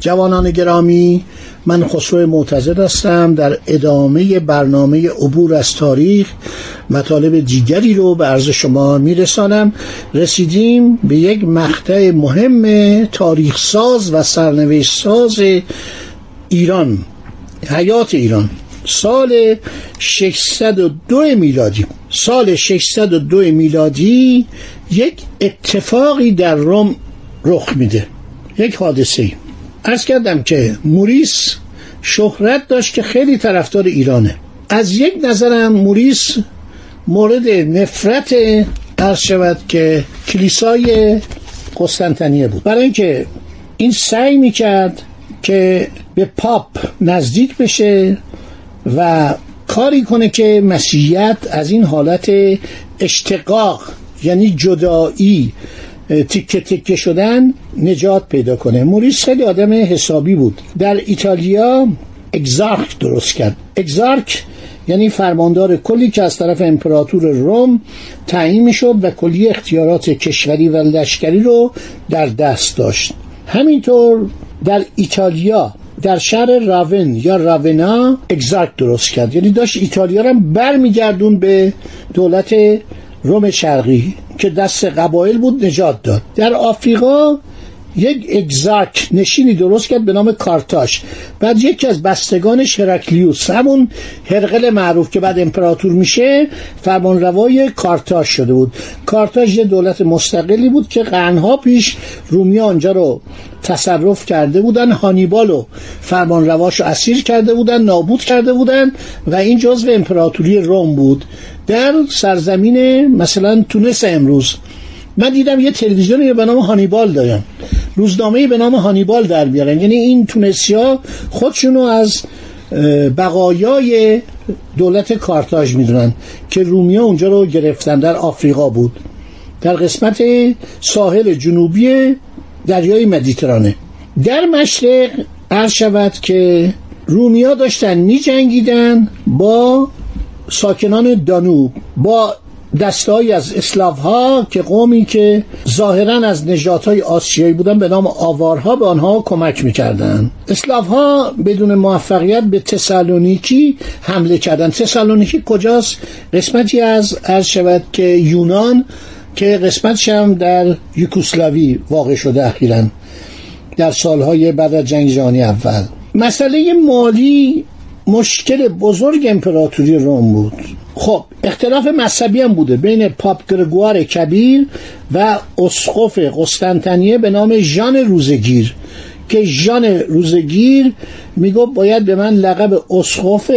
جوانان گرامی من خسرو معتزد هستم در ادامه برنامه عبور از تاریخ مطالب دیگری رو به عرض شما میرسانم. رسیدیم به یک مقطع مهم تاریخ ساز و سرنوشت ساز ایران حیات ایران. سال 602 میلادی. سال 602 میلادی یک اتفاقی در روم رخ میده. یک حادثه ارز کردم که موریس شهرت داشت که خیلی طرفدار ایرانه. از یک نظرم موریس مورد نفرت عرض شود که کلیسای قسطنطنیه بود. برای اینکه این سعی می‌کرد که به پاپ نزدیک بشه و کاری کنه که مسیحیت از این حالت اشتقاق یعنی جدایی تیکه تیکه شدن نجات پیدا کنه. موریس خیلی آدم حسابی بود. در ایتالیا اگزارک درست کرد. اگزارک یعنی فرماندار کلی که از طرف امپراتور روم تعیین می‌شد و کلی اختیارات کشوری و لشکری رو در دست داشت. همینطور در ایتالیا در شهر راون یا راونا اگزارک درست کرد. یعنی داشت ایتالیا رو برمیگردون به دولت روم شرقی که دست قبایل بود نجات داد. در آفریقا یک اگزارک نشینی درست کرد به نام کارتاش. بعد یکی از بستگانش هرکلیوس همون هرقل معروف که بعد امپراتور میشه فرمانروای کارتاش شده بود. کارتاش یه دولت مستقلی بود که قرنها پیش رومی آنجا رو تصرف کرده بودن هانیبالو فرمانرواش رو اسیر کرده بودن نابود کرده بودن و این جزو امپراتوری روم بود. در سرزمین مثلا تونس امروز. من دیدم یه تلویزیونی به نام هانیبال دارن. روزنامه به نام هانیبال در بیارن. یعنی این تونسیا خودشونو از بقایای دولت کارتاژ می‌دونن که رومیا اونجا رو گرفتن در آفریقا بود. در قسمت ساحل جنوبی دریای مدیترانه. در مشرق عرض شود که رومیا داشتن می جنگیدن با ساکنان دانوب با دستایی از اسلاف ها که قومی که ظاهرا از نجات های آسیایی بودن به نام آوارها به آنها کمک می‌کردن. اسلاف ها بدون موفقیت به تسالونیکی حمله کردن. تسالونیکی کجاست؟ قسمتی از عرض شود که یونان که قسمتش هم در یوکوسلاوی واقع شده اخیرا در سالهای بعد از جنگ جهانی اول. مسئله مالی مشکل بزرگ امپراتوری روم بود. خب اختلاف مذهبی هم بوده بین پاپ گرگوار کبیر و اسقف قسطنطنیه به نام ژان روزه‌گیر. که ژان روزه‌گیر میگه باید به من لقب اسقف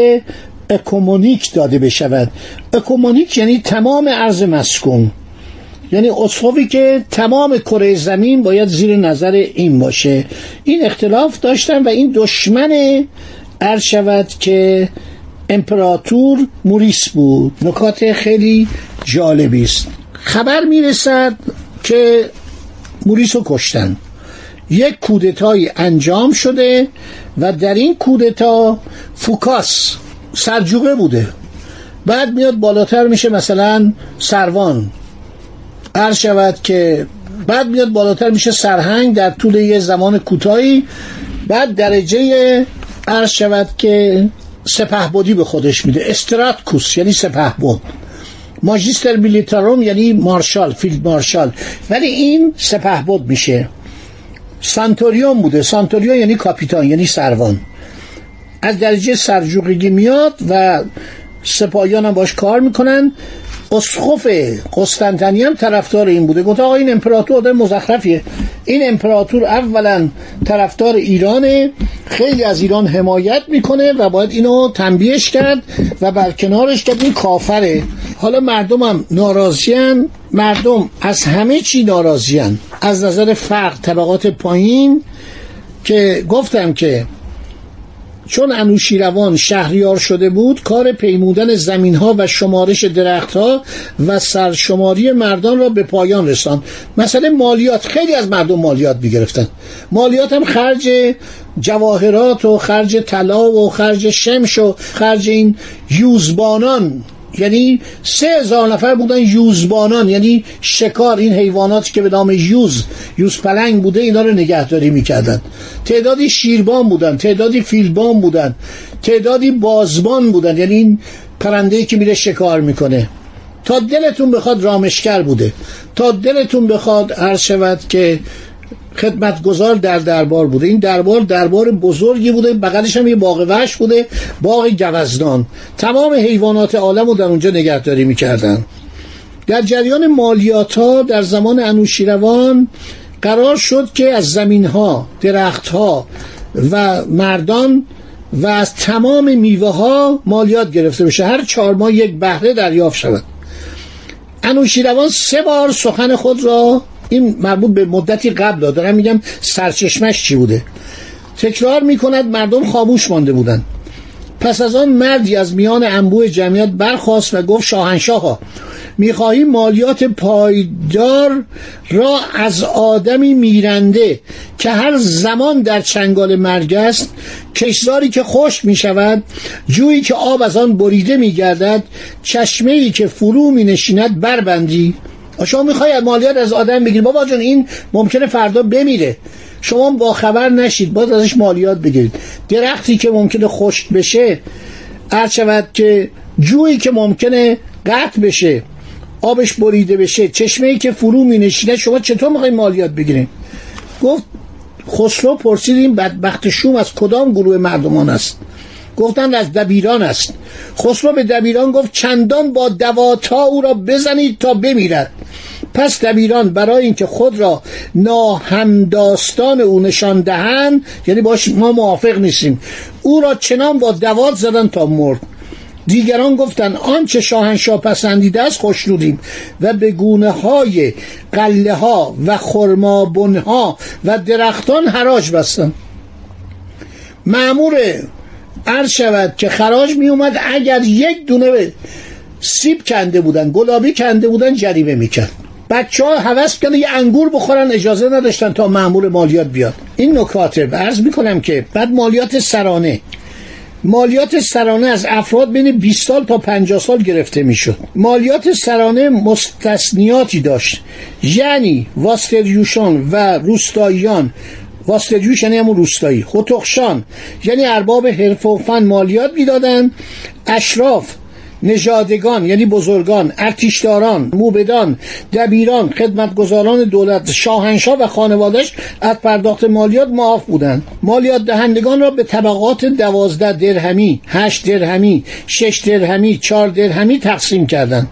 ecumenic داده بشود. ecumenic یعنی تمام ارض مسکون. یعنی اسقفی که تمام کره زمین باید زیر نظر این باشه. این اختلاف داشتن و این دشمن عرض شود که امپراتور موریس بود. نکات خیلی جالبی است. خبر می‌رسد که موریس رو کشتن. یک کودتایی انجام شده و در این کودتا فوکاس سرجوقه بوده. بعد میاد بالاتر میشه مثلا سروان. عرض شود که بعد میاد بالاتر میشه سرهنگ در طول یه زمان کوتاهی. بعد درجه عرض شود که سپهبدی به خودش میده. strategos یعنی سپهبد. magister militarum یعنی مارشال field marshal. ولی این سپهبد میشه. centurion بوده. centurion یعنی captain یعنی سروان. از درجه سرجوقگی میاد و سپاهیان هم باش کار می‌کنن. اسقف قسطنطنیه هم طرفدار این بوده. گفت آقا این امپراتور آدم مزخرفیه. این امپراتور اولا طرفدار ایرانه. خیلی از ایران حمایت می‌کنه و باید اینو تنبیهش کرد و برکنارش کرد. این کافره. حالا مردم هم ناراضیان مردم از همه چی ناراضیان از نظر فقر طبقات پایین که گفتم که چون انوشیروان شهریار شده بود کار پیمودن زمین ها و شمارش درخت ها و سرشماری مردان را به پایان رساند. مثلا مالیات خیلی از مردم مالیات می‌گرفتن. مالیات هم خرج جواهرات و خرج طلا و خرج شمش و خرج این یوزبانان یعنی سه هزار نفر بودن یوزبانان یعنی شکار این حیواناتی که به نام یوز یوز پلنگ بوده اینا رو نگهداری می‌کردن. تعدادی شیربان بودن تعدادی فیلبان بودن تعدادی بازبان بودن. یعنی این پرنده که میره شکار می‌کنه. تا دلتون بخواد رامشگر بوده. تا دلتون بخواد عرض شود که خدمتگزار در دربار بوده. این دربار دربار بزرگی بوده. بغلش هم یه باغ وحش بوده. باغ گوزدان تمام حیوانات عالم رو در اونجا نگهداری می‌کردن. در جریان مالیات ها در زمان انوشیروان قرار شد که از زمین ها درخت ها و مردان و از تمام میوه ها مالیات گرفته بشه. هر چهار ماه یک بهره دریافت شود. انوشیروان سه بار سخن خود را این مربوط به مدتی قبل دارم میگم سرچشمش چی بوده؟ تکرار می‌کند مردم خاموش مانده بودند. پس از آن مردی از میان انبوه جمعیت برخواست و گفت شاهنشاه ها می‌خواهیم مالیات پایدار را از آدمی میرنده که هر زمان در چنگال مرگ است کشزاری که خوش می شود جویی که آب از آن بریده می گردد چشمه که فرو می نشیند بربندی. شما می‌خوای مالیات از آدم بگیری. بابا جان این ممکنه فردا بمیره. شما با خبر نشید. باید ازش مالیات بگیرید. درختی که ممکنه خشک بشه هر شود که جویی که ممکنه قطع بشه آبش بریده بشه چشمه ای که فرو می نشینه شما چطور می‌خوای مالیات بگیرید؟ گفت خسرو پرسید این بدبخت شوم از کدام گروه مردمان است؟ گفتند از دبیران است. خسرو به دبیران گفت چندان با دواتا او را بزنید تا بمیرد. پس دبیران برای اینکه خود را ناهمداستان او نشان دهند یعنی باش ما موافق نیستیم. او را چنان با دوات زدن تا مرد. دیگران گفتند آنچه شاهنشاه پسندیده است خوشنودیم و به گونه های قله ها و خرمابن ها و درختان حراج بستند معمور عرض شود که خراج می اومد اگر یک دونه سیب کنده بودن گلابی کنده بودن جریمه می‌کرد. بچه ها حوض کنه یه انگور بخورن اجازه نداشتن تا معمول مالیات بیاد. این نکاته عرض می‌کنم که بعد مالیات سرانه. مالیات سرانه از افراد بین 20 سال تا 50 سال گرفته می‌شد. مالیات سرانه مستثنیاتی داشت. یعنی واستریوشان و روستاییان. واستجوش یعنی همون روستایی. خطخشان یعنی ارباب حرف و فن مالیات می‌دادند اشراف. نژادگان یعنی بزرگان ارتشداران موبدان دبیران خدمتگزاران دولت شاهنشاه و خانوادش از پرداخت مالیات معاف بودند. مالیات دهندگان را به طبقات دوازده درهمی هشت درهمی شش درهمی چهار درهمی تقسیم کردند.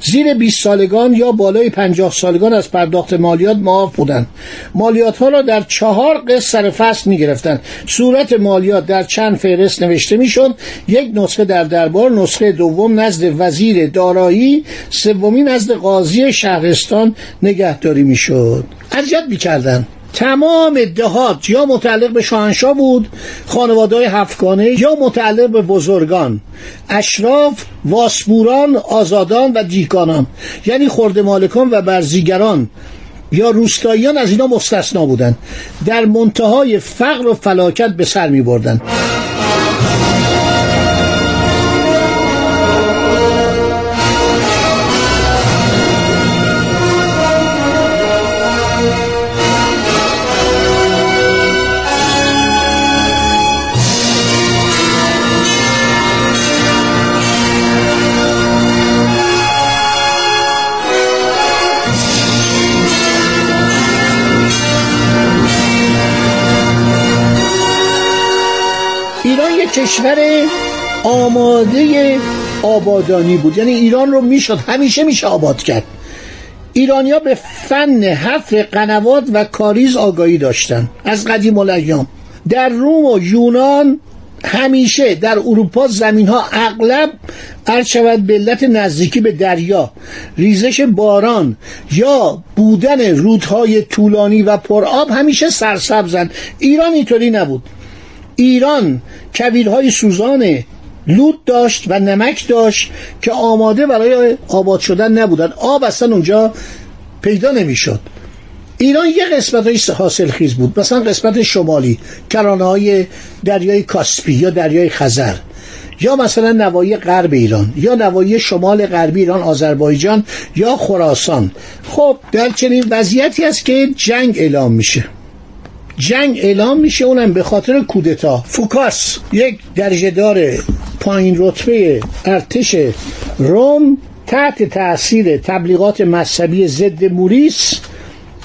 زیر 20 سالگان یا بالای پنجاه سالگان از پرداخت مالیات معاف بودند. مالیات ها را در چهار قسط سر فصل می گرفتند صورت مالیات در چند فهرست نوشته می‌شد؟ یک نسخه در دربار نسخه دوم نزد وزیر دارایی سومی نزد قاضی شهرستان نگهداری می‌شد. اذیت می‌کردن. تمام دهات یا متعلق به شاهنشاه بود خانواده هفتگانه یا متعلق به بزرگان اشراف واسبوران آزادان و دیکانان یعنی خورده مالکان و برزیگران یا روستاییان از اینا مستثنا بودند در منتهای فقر و فلاکت به سر می بردن. کشور آماده آبادانی بود. یعنی ایران رو می‌شد همیشه میشه آباد کرد. ایرانیا به فن حفر قنوات و کاریز آگاهی داشتن. از قدیم الایام. در روم و یونان همیشه در اروپا زمین ها اغلب شود به علت نزدیکی به دریا ریزش باران یا بودن رودهای طولانی و پرآب همیشه سرسبزن. ایران اینطوری نبود. ایران کویرهای سوزان لود داشت و نمک داشت که آماده برای آباد شدن نبودن. آب اصلا اونجا پیدا نمی‌شد. ایران یه قسمت حاصل خیز بود. مثلا قسمت شمالی کرانه های دریای کاسپی یا دریای خزر. یا مثلا نوایی غرب ایران یا نوایی شمال غربی ایران آذربایجان یا خراسان. خب در چنین وضعیتی است که جنگ اعلام میشه. جنگ اعلام میشه اونم به خاطر کودتا. فوکاس یک درجه دار پایین رتبه ارتش روم تحت تاثیر تبلیغات مذهبی ضد موریس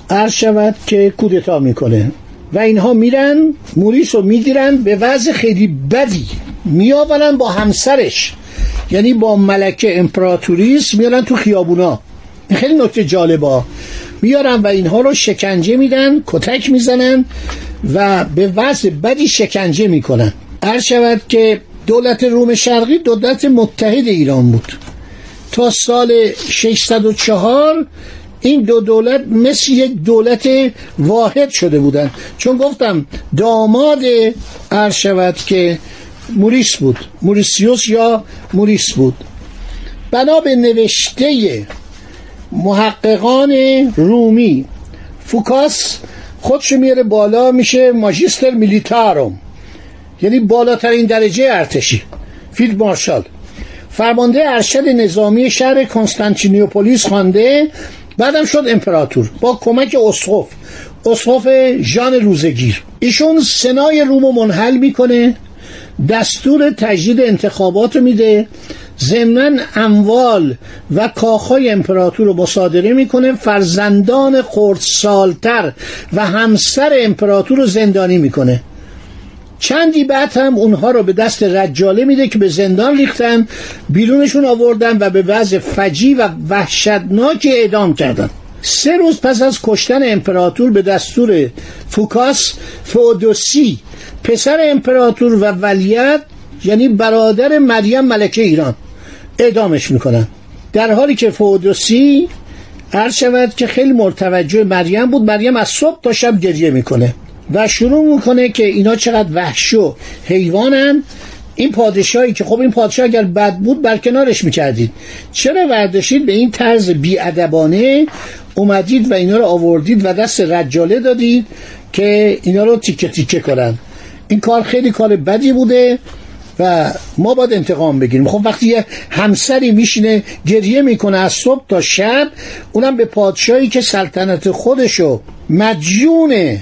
عرض شود که کودتا می‌کنه. و اینها میرن موریس رو می‌گیرن به وضع خیلی بدی میآورن با همسرش. یعنی با ملکه امپراتوریس میارن تو خیابونا. خیلی نکته جالبا میارن و اینها رو شکنجه میدن کتک می‌زنن و به وضع بدی شکنجه می‌کنن. عرض شود که دولت روم شرقی دولت متحد ایران بود. تا سال 604 این دو دولت مثل یک دولت واحد شده بودن. چون گفتم داماد عرض شود که موریس بود. موریسیوس یا موریس بود. بنا به نوشته محققان رومی. فوکاس خودشو میاره بالا میشه magister militarum یعنی بالاترین درجه ارتشی. field marshal. فرمانده ارشد نظامی شهر کنستانتینیوپولیس خوانده بعدم شد امپراتور. با کمک اسقف. اسقف ژان روزگیر. ایشون سنای رومو منحل می‌کنه دستور تجدید انتخابات میده. ضمنا اموال و کاخهای امپراتور رو مصادره می‌کنه فرزندان خردسالتر و همسر امپراتور رو زندانی می‌کنه. چندی بعد هم اونها رو به دست رجاله میده که به زندان ریختن بیرونشون آوردن و به وضع فجی و وحشتناک اعدام کردن. سه روز پس از کشتن امپراتور به دستور فوکاس فودوسی پسر امپراتور و ولیت یعنی برادر مریم ملکه ایران. اعدامش می‌کنن. در حالی که فودوسی عرض شود که خیلی مرتوجه مریم بود مریم از صبح تا شب گریه می‌کنه و شروع می‌کنه که اینا چقدر وحش و حیوانن. این پادشاهی که خب این پادشاه اگر بد بود برکنارش می‌کردید. چرا ورداشید به این طرز بیادبانه اومدید و اینا رو آوردید و دست رجاله دادید که اینا رو تیکه تیکه کنن. این کار خیلی کار بدی بوده. و ما باید انتقام بگیریم. خب وقتی یه همسری میشینه گریه می‌کنه از صبح تا شب اونم به پادشاهی که سلطنت خودشو مجیون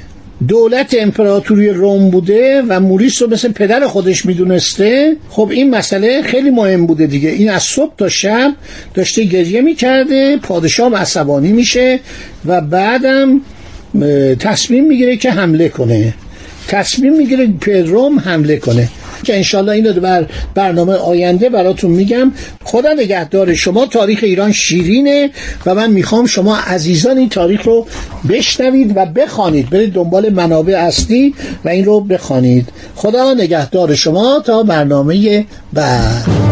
دولت امپراتوری روم بوده و موریس رو مثل پدر خودش می‌دونسته خب این مسئله خیلی مهم بوده دیگه. این از صبح تا شب داشته گریه می‌کرده پادشاه عصبانی میشه و بعدم تصمیم می‌گیره که حمله کنه. تصمیم می‌گیره به روم حمله کنه. که انشالله اینو بر برنامه آینده براتون میگم. خدا نگهدار شما. تاریخ ایران شیرینه و من می‌خوام شما عزیزان این تاریخ رو بشنوید و بخوانید. برید دنبال منابع اصلی و این رو بخوانید. خدا نگهدار شما. تا برنامه بعد.